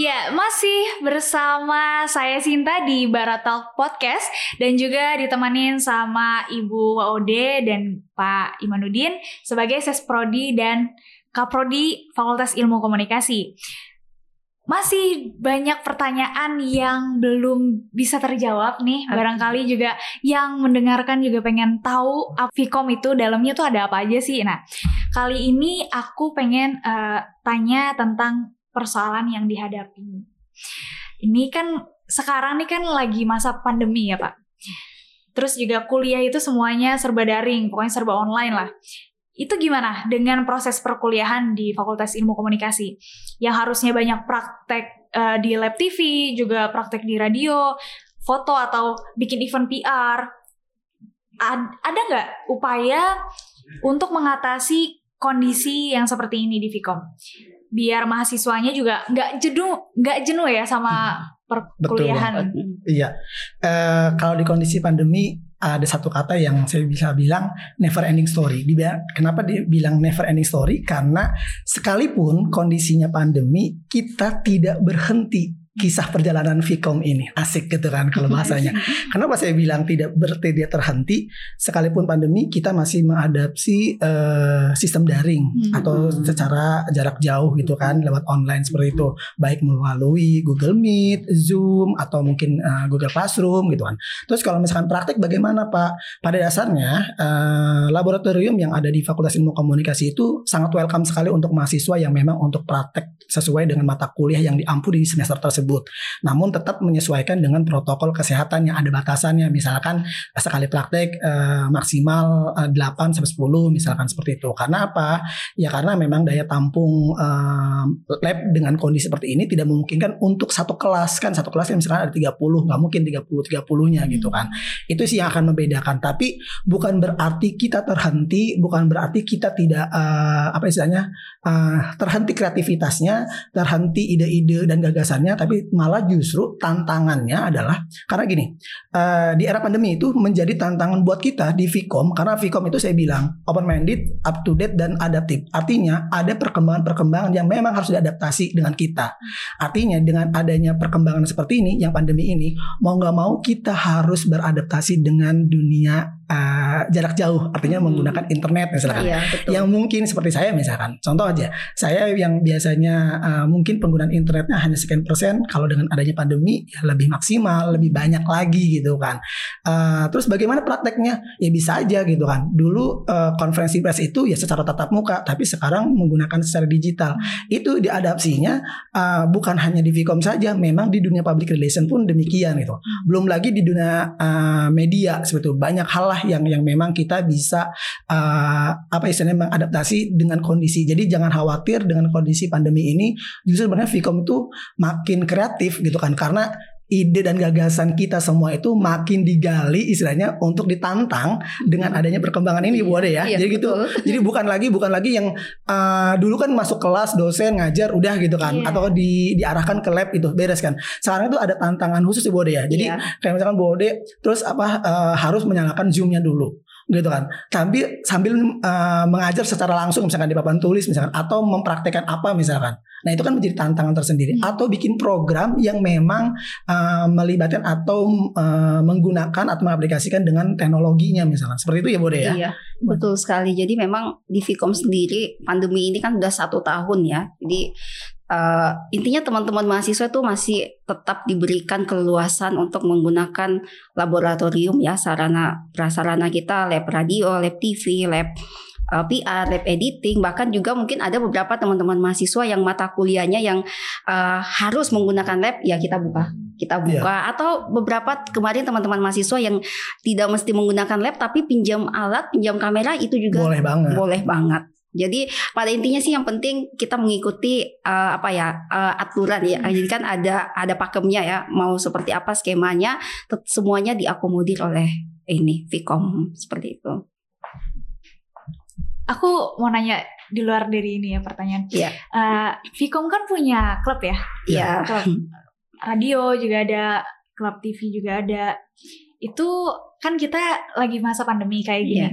Ya, masih bersama saya Sinta di Barat Talk Podcast dan juga ditemanin sama Ibu Waode dan Pak Imanuddin sebagai Ses Prodi dan Kaprodi Fakultas Ilmu Komunikasi. Masih banyak pertanyaan yang belum bisa terjawab nih. Barangkali juga yang mendengarkan juga pengen tahu Vkom itu dalamnya tuh ada apa aja sih. Nah, kali ini aku pengen eh, tanya tentang persoalan yang dihadapi. Ini kan sekarang nih kan lagi masa pandemi ya Pak. Terus juga kuliah itu semuanya serba daring, pokoknya serba online lah. Itu gimana dengan proses perkuliahan di Fakultas Ilmu Komunikasi? Yang harusnya banyak praktek eh, di lab TV, juga praktek di radio, foto atau bikin event PR. Ad- ada nggak upaya untuk mengatasi kondisi yang seperti ini di Vkom? Biar mahasiswanya juga nggak jenuh, nggak jenuh ya sama perkuliahan. Iya, Eh, kalau di kondisi pandemi ada satu kata yang saya bisa bilang never ending story. Dibilang, kenapa dibilang never ending story? Karena sekalipun kondisinya pandemi, kita tidak berhenti kisah perjalanan Vkom ini asik gitu kan kalau bahasanya. Kenapa saya bilang tidak ber, tidak terhenti? Sekalipun pandemi, kita masih mengadapsi eh, sistem daring Hmm. atau secara jarak jauh gitu kan lewat online seperti itu, baik melalui Google Meet, Zoom atau mungkin eh, Google Classroom gitu kan. Terus kalau misalkan praktek bagaimana Pak? Pada dasarnya eh, laboratorium yang ada di Fakultas Ilmu Komunikasi itu sangat welcome sekali untuk mahasiswa yang memang untuk praktek sesuai dengan mata kuliah yang diampu di semester tersebut. Namun tetap menyesuaikan dengan protokol kesehatan yang ada batasannya. Misalkan sekali praktek eh, maksimal eh, 8 sampai 10 misalkan seperti itu. Karena apa? Ya karena memang daya tampung eh, lab dengan kondisi seperti ini tidak memungkinkan untuk satu kelas kan satu kelas yang misalkan ada 30 nggak mungkin 30 30-nya gitu kan. Itu sih yang akan membedakan. Tapi bukan berarti kita terhenti, bukan berarti kita tidak eh, apa istilahnya eh, terhenti kreativitasnya, terhenti ide-ide dan gagasannya, tapi malah justru tantangannya adalah karena gini eh, di era pandemi itu menjadi tantangan buat kita di Vkom karena Vkom itu saya bilang open minded, up to date dan adaptif. Artinya ada perkembangan-perkembangan yang memang harus diadaptasi dengan kita. Artinya dengan adanya perkembangan seperti ini yang pandemi ini mau nggak mau kita harus beradaptasi dengan dunia eh, jarak jauh. Artinya Hmm. menggunakan internet misalkan. Iya, betul. yang mungkin seperti saya misalkan. Contoh aja saya yang biasanya uh, mungkin penggunaan internetnya hanya sekian persen kalau dengan adanya pandemi ya lebih maksimal lebih banyak lagi gitu kan. Uh, terus bagaimana prakteknya? Ya bisa aja gitu kan. Dulu uh, konferensi pers itu ya secara tatap muka tapi sekarang menggunakan secara digital. Itu diadapsinya uh, bukan hanya di Vkom saja memang di dunia public relation pun demikian gitu. Belum lagi di dunia uh, media itu. Banyak hal lah yang yang memang kita bisa uh, apa istilahnya mengadaptasi dengan kondisi. Jadi jangan khawatir dengan kondisi pandemi ini. Justru sebenarnya Vkom itu makin kreatif gitu kan karena ide dan gagasan kita semua itu makin digali istilahnya untuk ditantang dengan adanya perkembangan ini Bu Ade ya. Iya, Jadi gitu. betul. Jadi bukan lagi bukan lagi yang uh, dulu kan masuk kelas dosen ngajar udah gitu kan Iya. atau di diarahkan ke lab itu beres kan. Sekarang itu ada tantangan khusus di Bu Ade ya. Jadi Iya. kayak misalkan Bu Ode terus apa eh, harus menyalakan zoomnya dulu gitu kan tapi sambil eh, mengajar secara langsung misalkan di papan tulis misalkan atau mempraktekkan apa misalkan nah itu kan menjadi tantangan tersendiri Hmm. atau bikin program yang memang eh, melibatkan atau eh, menggunakan atau mengaplikasikan dengan teknologinya misalkan seperti itu ya Bode ya Iya, betul sekali. Jadi memang di Vkom sendiri pandemi ini kan udah satu tahun ya. Jadi eh, intinya teman-teman mahasiswa itu masih tetap diberikan keleluasan untuk menggunakan laboratorium ya sarana prasarana kita, lab radio, lab TV, lab eh, PR, lab editing, bahkan juga mungkin ada beberapa teman-teman mahasiswa yang mata kuliahnya yang eh, harus menggunakan lab, ya kita buka, kita buka. Atau beberapa kemarin teman-teman mahasiswa yang tidak mesti menggunakan lab, tapi pinjam alat, pinjam kamera itu juga boleh banget boleh banget. Jadi pada intinya sih yang penting kita mengikuti eh, apa ya eh, aturan ya. Jadi kan ada ada pakemnya ya. Mau seperti apa skemanya, semuanya diakomodir oleh ini Vkom seperti itu. Aku mau nanya di luar dari ini ya pertanyaan. Iya. Eh, Vkom kan punya klub ya, Iya. klub radio juga ada, klub TV juga ada. Itu kan kita lagi masa pandemi kayak gini. Iya.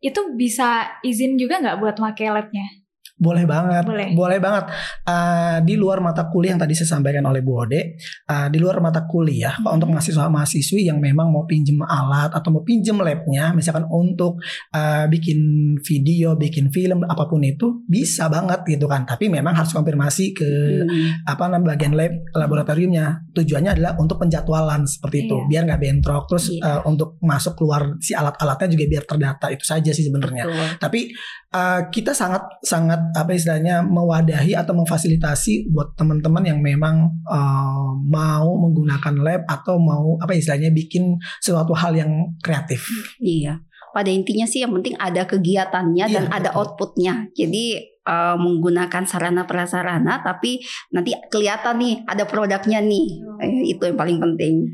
Itu bisa izin juga nggak buat pakai labnya? Boleh banget, Boleh. banget. Uh, di luar mata kuliah yang tadi saya sampaikan oleh Bu Ode, uh, di luar mata kuliah, Hmm. untuk mahasiswa-mahasiswi yang memang mau pinjem alat atau mau pinjem labnya, misalkan untuk uh, bikin video, bikin film, apa pun itu bisa banget gitu kan. Tapi memang harus konfirmasi ke Hmm. apa namanya bagian lab laboratoriumnya. Tujuannya adalah untuk penjadwalan seperti itu, Iya. biar nggak bentrok. Terus Iya. uh, untuk masuk keluar si alat-alatnya juga biar terdata. Itu saja sih sebenarnya. Tapi uh, kita sangat sangat apa istilahnya mewadahi atau memfasilitasi buat teman-teman yang memang uh, mau menggunakan lab atau mau apa istilahnya bikin suatu hal yang kreatif. Iya. Pada intinya sih yang penting ada kegiatannya dan Iya, ada betul. outputnya. Jadi eh, menggunakan sarana prasarana tapi nanti kelihatan nih ada produknya nih. Eh, itu yang paling penting.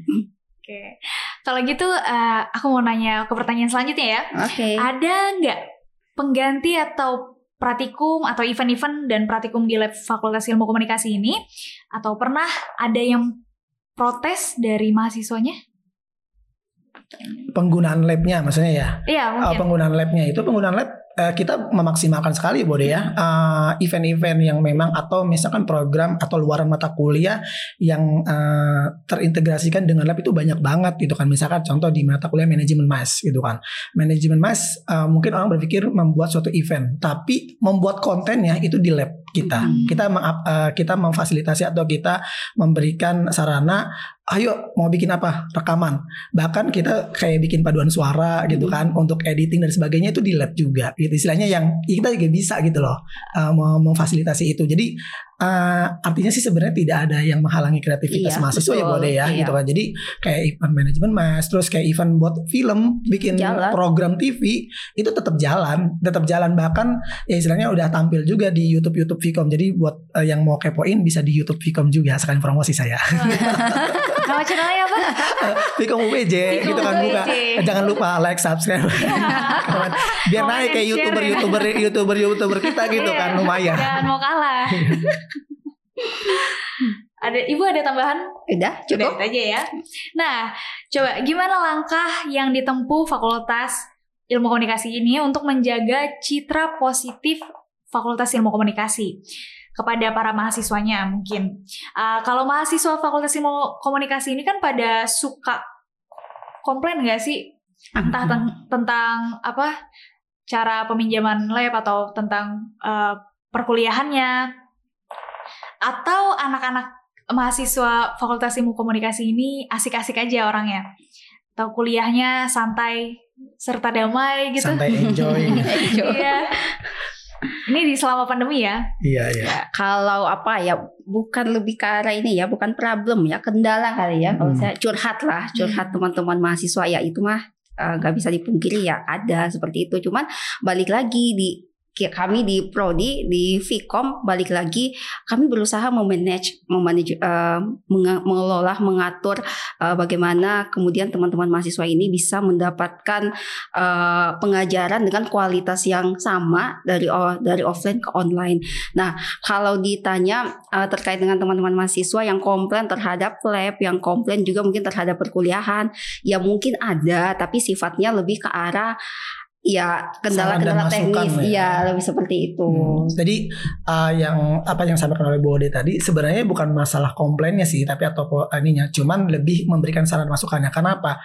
Oke. Kalau gitu eh, aku mau nanya ke pertanyaan selanjutnya ya. Oke. Ada nggak pengganti atau pratikum atau event-event dan pratikum di lab Fakultas Ilmu Komunikasi ini atau pernah ada yang protes dari mahasiswanya? Penggunaan labnya maksudnya ya. Iya mungkin. penggunaan labnya itu penggunaan lab uh, kita memaksimalkan sekali Bode ya. Uh, event-event yang memang atau misalkan program atau luaran mata kuliah yang uh, terintegrasikan dengan lab itu banyak banget gitu kan. Misalkan contoh di mata kuliah manajemen mas gitu kan. Manajemen mas uh, mungkin orang berpikir membuat suatu event tapi membuat kontennya itu di lab kita. Hmm. kita meng- uh, kita memfasilitasi atau kita memberikan sarana ayo mau bikin apa rekaman bahkan kita kayak bikin paduan suara gitu Hmm. kan untuk editing dan sebagainya itu di lab juga gitu istilahnya yang kita juga bisa gitu loh uh, mem- memfasilitasi itu jadi uh, artinya sih sebenarnya tidak ada yang menghalangi kreativitas Iya, mahasiswa ya. Bode ya Iya. gitu kan jadi kayak event manajemen mas terus kayak event buat film bikin Jalan. program TV itu tetap jalan tetap jalan bahkan ya istilahnya udah tampil juga di YouTube YouTube Vcom jadi buat uh, yang mau kepoin bisa di YouTube Vcom juga sekalian promosi saya Nama channelnya apa? Vcom UBJ gitu kan buka jangan lupa like subscribe biar naik kayak youtuber ya. youtuber youtuber youtuber kita gitu Iya, kan lumayan Jangan mau kalah. ada ibu ada tambahan? Udah Udah cukup? itu aja ya. Nah, coba gimana langkah yang ditempuh Fakultas Ilmu Komunikasi ini untuk menjaga citra positif Fakultas Ilmu Komunikasi kepada para mahasiswanya mungkin. Uh, kalau mahasiswa Fakultas Ilmu Komunikasi ini kan pada suka komplain nggak sih? Entah ten- tentang apa cara peminjaman lab atau tentang uh, perkuliahannya. Atau anak-anak mahasiswa Fakultas Ilmu Komunikasi ini asik-asik aja orangnya. Atau kuliahnya santai serta damai gitu. Santai enjoy. Iya ini di selama pandemi ya iya iya Kalau apa ya bukan lebih ke arah ini ya, bukan problem ya, kendala kali ya. Kalau Hmm. saya curhat lah, curhat teman-teman mahasiswa ya itu mah eh, nggak bisa dipungkiri ya ada seperti itu. Cuman balik lagi di kami di prodi di Vcom balik lagi kami berusaha memanage memanage menga- mengelola mengatur eh, bagaimana kemudian teman-teman mahasiswa ini bisa mendapatkan eh, pengajaran dengan kualitas yang sama dari dari offline ke online. Nah, kalau ditanya eh, terkait dengan teman-teman mahasiswa yang komplain terhadap lab, yang komplain juga mungkin terhadap perkuliahan, ya mungkin ada, tapi sifatnya lebih ke arah ya kendala-kendala teknis, ya. iya lebih seperti itu. Hmm, Jadi uh, yang apa yang disampaikan oleh Bu Ode tadi sebenarnya bukan masalah komplainnya sih, tapi atau po- ininya, cuman lebih memberikan saran masukannya. Karena apa?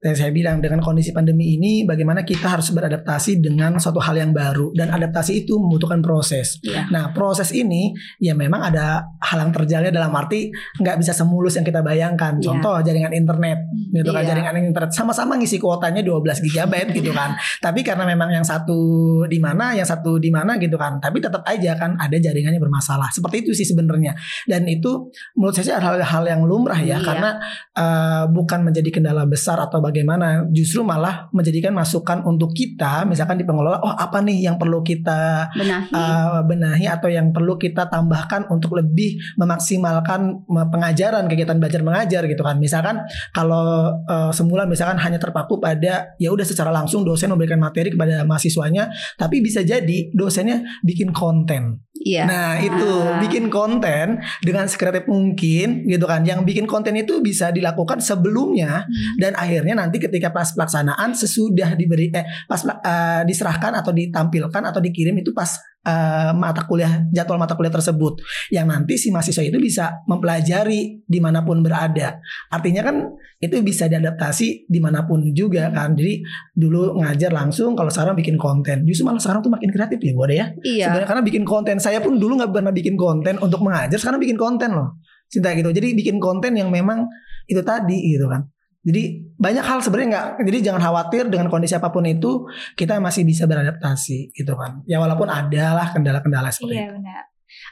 Yang saya bilang dengan kondisi pandemi ini, bagaimana kita harus beradaptasi dengan suatu hal yang baru dan adaptasi itu membutuhkan proses. Iya. Nah proses ini ya memang ada halang terjalnya dalam arti nggak bisa semulus yang kita bayangkan. Iya. Contoh jaringan internet, gitu kan Iya. jaringan internet sama-sama ngisi kuotanya 12 GB gitu kan. Tapi karena memang yang satu di mana, yang satu di mana gitu kan. Tapi tetap aja kan ada jaringannya bermasalah. Seperti itu sih sebenarnya. Dan itu menurut saya sih hal-hal yang lumrah ya, Iya. karena uh, bukan menjadi kendala besar atau bagaimana, justru malah menjadikan masukan untuk kita, misalkan di pengelola, oh apa nih yang perlu kita Benahi. uh, benahi atau yang perlu kita tambahkan untuk lebih memaksimalkan me- pengajaran kegiatan belajar mengajar gitu kan misalkan kalau uh, semula misalkan hanya terpaku pada ya udah secara langsung dosen memberikan materi kepada mahasiswanya tapi bisa jadi dosennya bikin konten Iya. Nah itu Ah. bikin konten dengan sekreatif mungkin gitu kan. Yang bikin konten itu bisa dilakukan sebelumnya Hmm. dan akhirnya nanti ketika pas pelaksanaan sesudah diberi eh pas uh, diserahkan atau ditampilkan atau dikirim itu pas uh, mata kuliah jadwal mata kuliah tersebut. Yang nanti si mahasiswa itu bisa mempelajari di mana pun berada. Artinya kan itu bisa diadaptasi di mana pun juga kan. Jadi dulu ngajar langsung kalau sekarang bikin konten. Justru malah sekarang tuh makin kreatif ya buat ya? Iya. Sebenarnya karena bikin konten. Saya pun dulu nggak pernah bikin konten. Untuk mengajar sekarang bikin konten loh. Cinta gitu. Jadi bikin konten yang memang itu tadi gitu kan jadi banyak hal sebenarnya nggak jadi jangan khawatir dengan kondisi apa pun itu kita masih bisa beradaptasi gitu kan. Ya walaupun ada lah kendala-kendala seperti iya, itu. benar.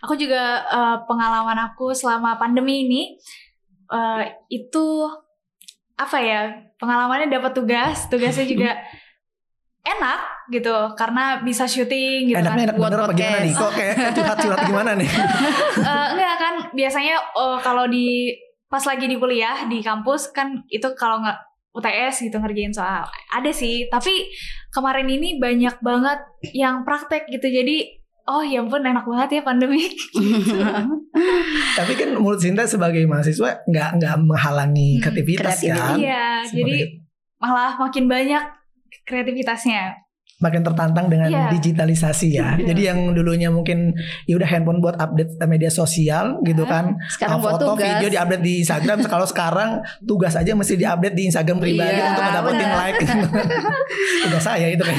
Aku juga uh, pengalaman aku selama pandemi ini uh, itu apa ya pengalamannya dapat tugas tugasnya juga enak gitu karena bisa syuting gitu Enaknya kan enak bener apa gimana nih? Kok kayak curhat-curhat gimana nih? Uh, enggak kan biasanya uh, kalau di pas lagi di kuliah di kampus kan itu kalau nggak UTS gitu ngerjain soal. Ada sih tapi kemarin ini banyak banget yang praktek gitu. Jadi oh ya ampun enak banget ya pandemi. Tapi kan menurut Sinta sebagai mahasiswa nggak nggak menghalangi Hmm, kreativitas kreatif. kan? Iya Seperti jadi itu. malah makin banyak kreativitasnya makin tertantang dengan Iya. digitalisasi ya. Jadi yang dulunya mungkin ya udah handphone buat update media sosial gitu kan. sekarang buat foto tugas video diupdate di Instagram. Kalau sekarang tugas aja mesti diupdate di Instagram pribadi Iya, untuk mendapatkan like. tugas saya itu kan.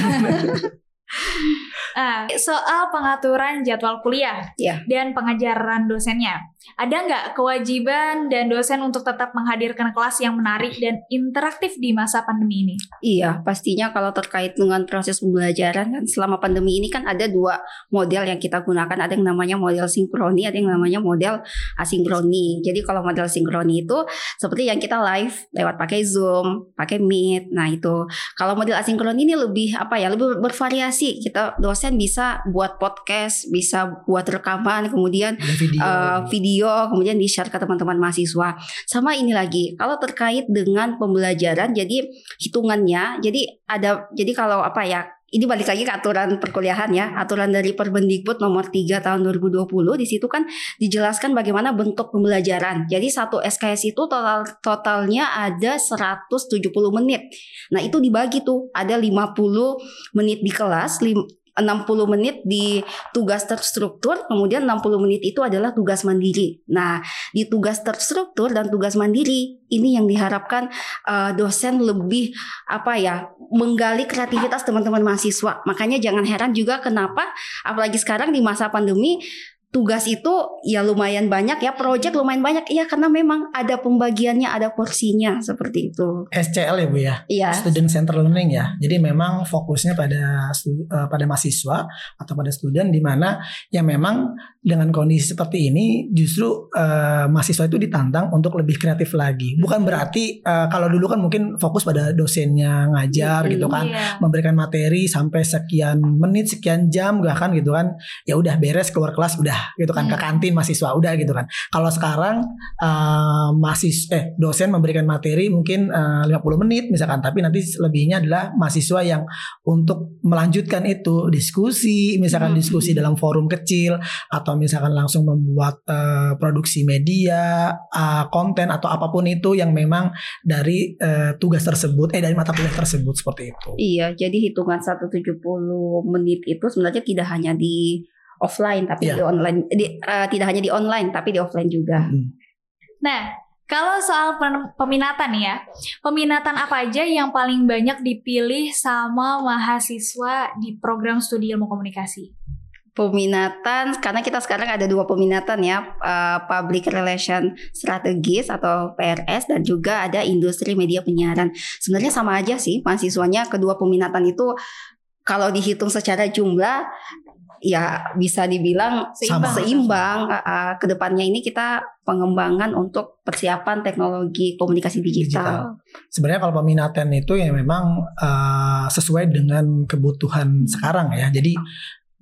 Nah, soal pengaturan jadwal kuliah Iya. dan pengajaran dosennya, ada nggak kewajiban dan dosen untuk tetap menghadirkan kelas yang menarik dan interaktif di masa pandemi ini? Iya, pastinya kalau terkait dengan proses pembelajaran kan selama pandemi ini kan ada dua model yang kita gunakan. Ada yang namanya model sinkroni, ada yang namanya model asinkroni. Jadi kalau model sinkroni itu seperti yang kita live lewat pakai Zoom, pakai Meet. Nah, itu. Kalau model asinkroni ini lebih apa ya? Lebih bervariasi. Kita dosen bisa buat podcast, bisa buat rekaman, kemudian Ada video. uh, video kemudian di share ke teman-teman mahasiswa. Sama ini lagi kalau terkait dengan pembelajaran jadi hitungannya jadi ada jadi kalau apa ya ini balik lagi ke aturan perkuliahan ya aturan dari Permendikbud nomor 3 tahun 2020 di situ kan dijelaskan bagaimana bentuk pembelajaran. Jadi satu SKS itu total totalnya ada 170 menit. Nah itu dibagi tuh ada 50 menit di kelas 60 menit di tugas terstruktur, kemudian 60 menit itu adalah tugas mandiri. Nah, di tugas terstruktur dan tugas mandiri ini yang diharapkan uh, dosen lebih apa ya, menggali kreativitas teman-teman mahasiswa. Makanya jangan heran juga kenapa apalagi sekarang di masa pandemi tugas itu ya lumayan banyak ya, proyek lumayan banyak ya karena memang ada pembagiannya, ada porsinya seperti itu. SCL ya Bu ya. Iya. Student Center Learning ya. Jadi memang fokusnya pada eh, pada mahasiswa atau pada student di mana yang memang dengan kondisi seperti ini justru eh, mahasiswa itu ditantang untuk lebih kreatif lagi. Bukan berarti eh, kalau dulu kan mungkin fokus pada dosennya ngajar Mm-mm. gitu kan, Iya. memberikan materi sampai sekian menit, sekian jam bahkan gitu kan. Ya udah beres keluar kelas udah gitu kan ke Hmm. kantin mahasiswa udah gitu kan. Kalau sekarang eh mahasiswa eh dosen memberikan materi mungkin eh, 50 menit misalkan tapi nanti lebihnya adalah mahasiswa yang untuk melanjutkan itu diskusi misalkan Hmm. diskusi dalam forum kecil atau misalkan langsung membuat eh, produksi media eh, konten atau apa pun itu yang memang dari eh, tugas tersebut eh dari mata kuliah tersebut seperti itu. Iya, jadi hitungan 170 menit itu sebenarnya tidak hanya di offline tapi Iya. di online di, eh, tidak hanya di online tapi di offline juga. Hmm. Nah, kalau soal peminatan ya, peminatan apa aja yang paling banyak dipilih sama mahasiswa di program studi ilmu komunikasi? Peminatan karena kita sekarang ada dua peminatan ya, eh, Public Relation Strategis atau PRS dan juga ada Industri Media Penyiaran. Sebenarnya sama aja sih mahasiswanya kedua peminatan itu kalau dihitung secara jumlah ya bisa dibilang Sama. seimbang uh, uh, ke depannya ini kita pengembangan untuk persiapan teknologi komunikasi digital. Sebenarnya kalau peminatan itu ya memang eh, sesuai dengan kebutuhan sekarang ya. Jadi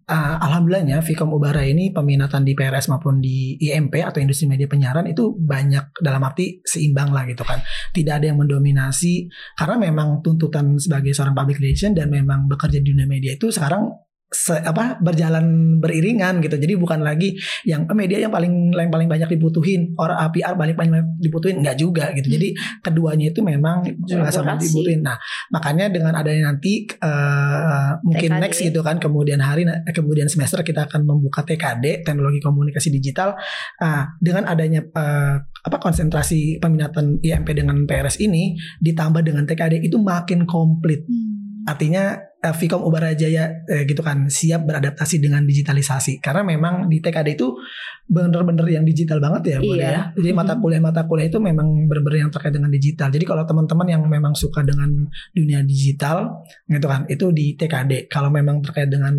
eh, alhamdulillahnya Vkom Ubara ini peminatan di PRS maupun di IMP atau industri media penyiaran itu banyak dalam arti seimbang lah gitu kan. Tidak ada yang mendominasi karena memang tuntutan sebagai seorang public relation dan memang bekerja di dunia media itu sekarang se- apa berjalan beriringan gitu. Jadi bukan lagi yang eh, media yang paling yang paling banyak dibutuhin, orang ah, PR paling banyak dibutuhin enggak juga gitu. Jadi keduanya itu memang sama-sama Kolaborasi. dibutuhin. Nah, makanya dengan adanya nanti eh, mungkin TKD. next gitu kan kemudian hari eh, kemudian semester kita akan membuka TKD teknologi komunikasi digital Ah, dengan adanya eh, apa konsentrasi peminatan IMP dengan PRS ini ditambah dengan TKD itu makin komplit. Hmm. Artinya eh, Vkom Ubarajaya eh, gitu kan siap beradaptasi dengan digitalisasi karena memang di TKD itu bener-bener yang digital banget ya Bu Iya. ya. Jadi mata kuliah-mata kuliah itu memang bener-bener yang terkait dengan digital. Jadi kalau teman-teman yang memang suka dengan dunia digital gitu kan itu di TKD. Kalau memang terkait dengan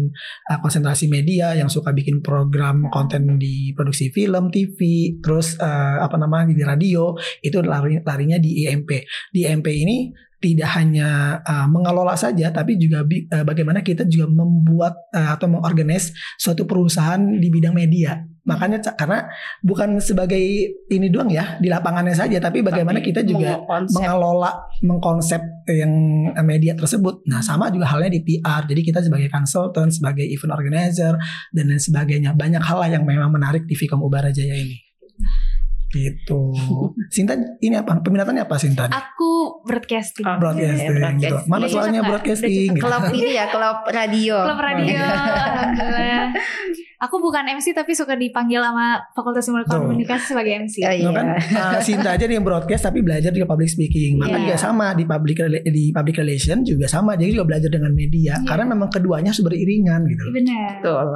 uh, konsentrasi media yang suka bikin program konten di produksi film, TV, terus uh, apa namanya di radio itu lari, larinya di IMP. Di IMP ini tidak hanya uh, mengelola saja tapi juga uh, bagaimana kita juga membuat uh, atau mengorganize suatu perusahaan di bidang media. Makanya karena bukan sebagai ini doang ya di lapangannya saja tapi bagaimana Tapi kita juga mengkonsep. mengelola mengkonsep yang media tersebut. Nah, sama juga halnya di PR. Jadi kita sebagai consultant, sebagai event organizer dan lain sebagainya. Banyak hal lah yang memang menarik di Vkom Ubarajaya ini. Gitu. Sinta ini apa? Peminatannya apa Sinta? Aku broadcasting. Oh. Broadcasting gitu. broadcasting. Mana suaranya cocok nggak? broadcasting gitu. Klub ini ya, klub radio. Klub radio, alhamdulillah. Aku bukan MC tapi suka dipanggil sama Fakultas Ilmu Tuh. Komunikasi sebagai MC. Oh, No iya. kan uh, Sinta aja yang broadcast tapi belajar juga public speaking. Maka Iya. juga sama di public di public relation juga sama. Jadi juga belajar dengan media Iya. karena memang keduanya harus beriringan gitu. Benar. Betul.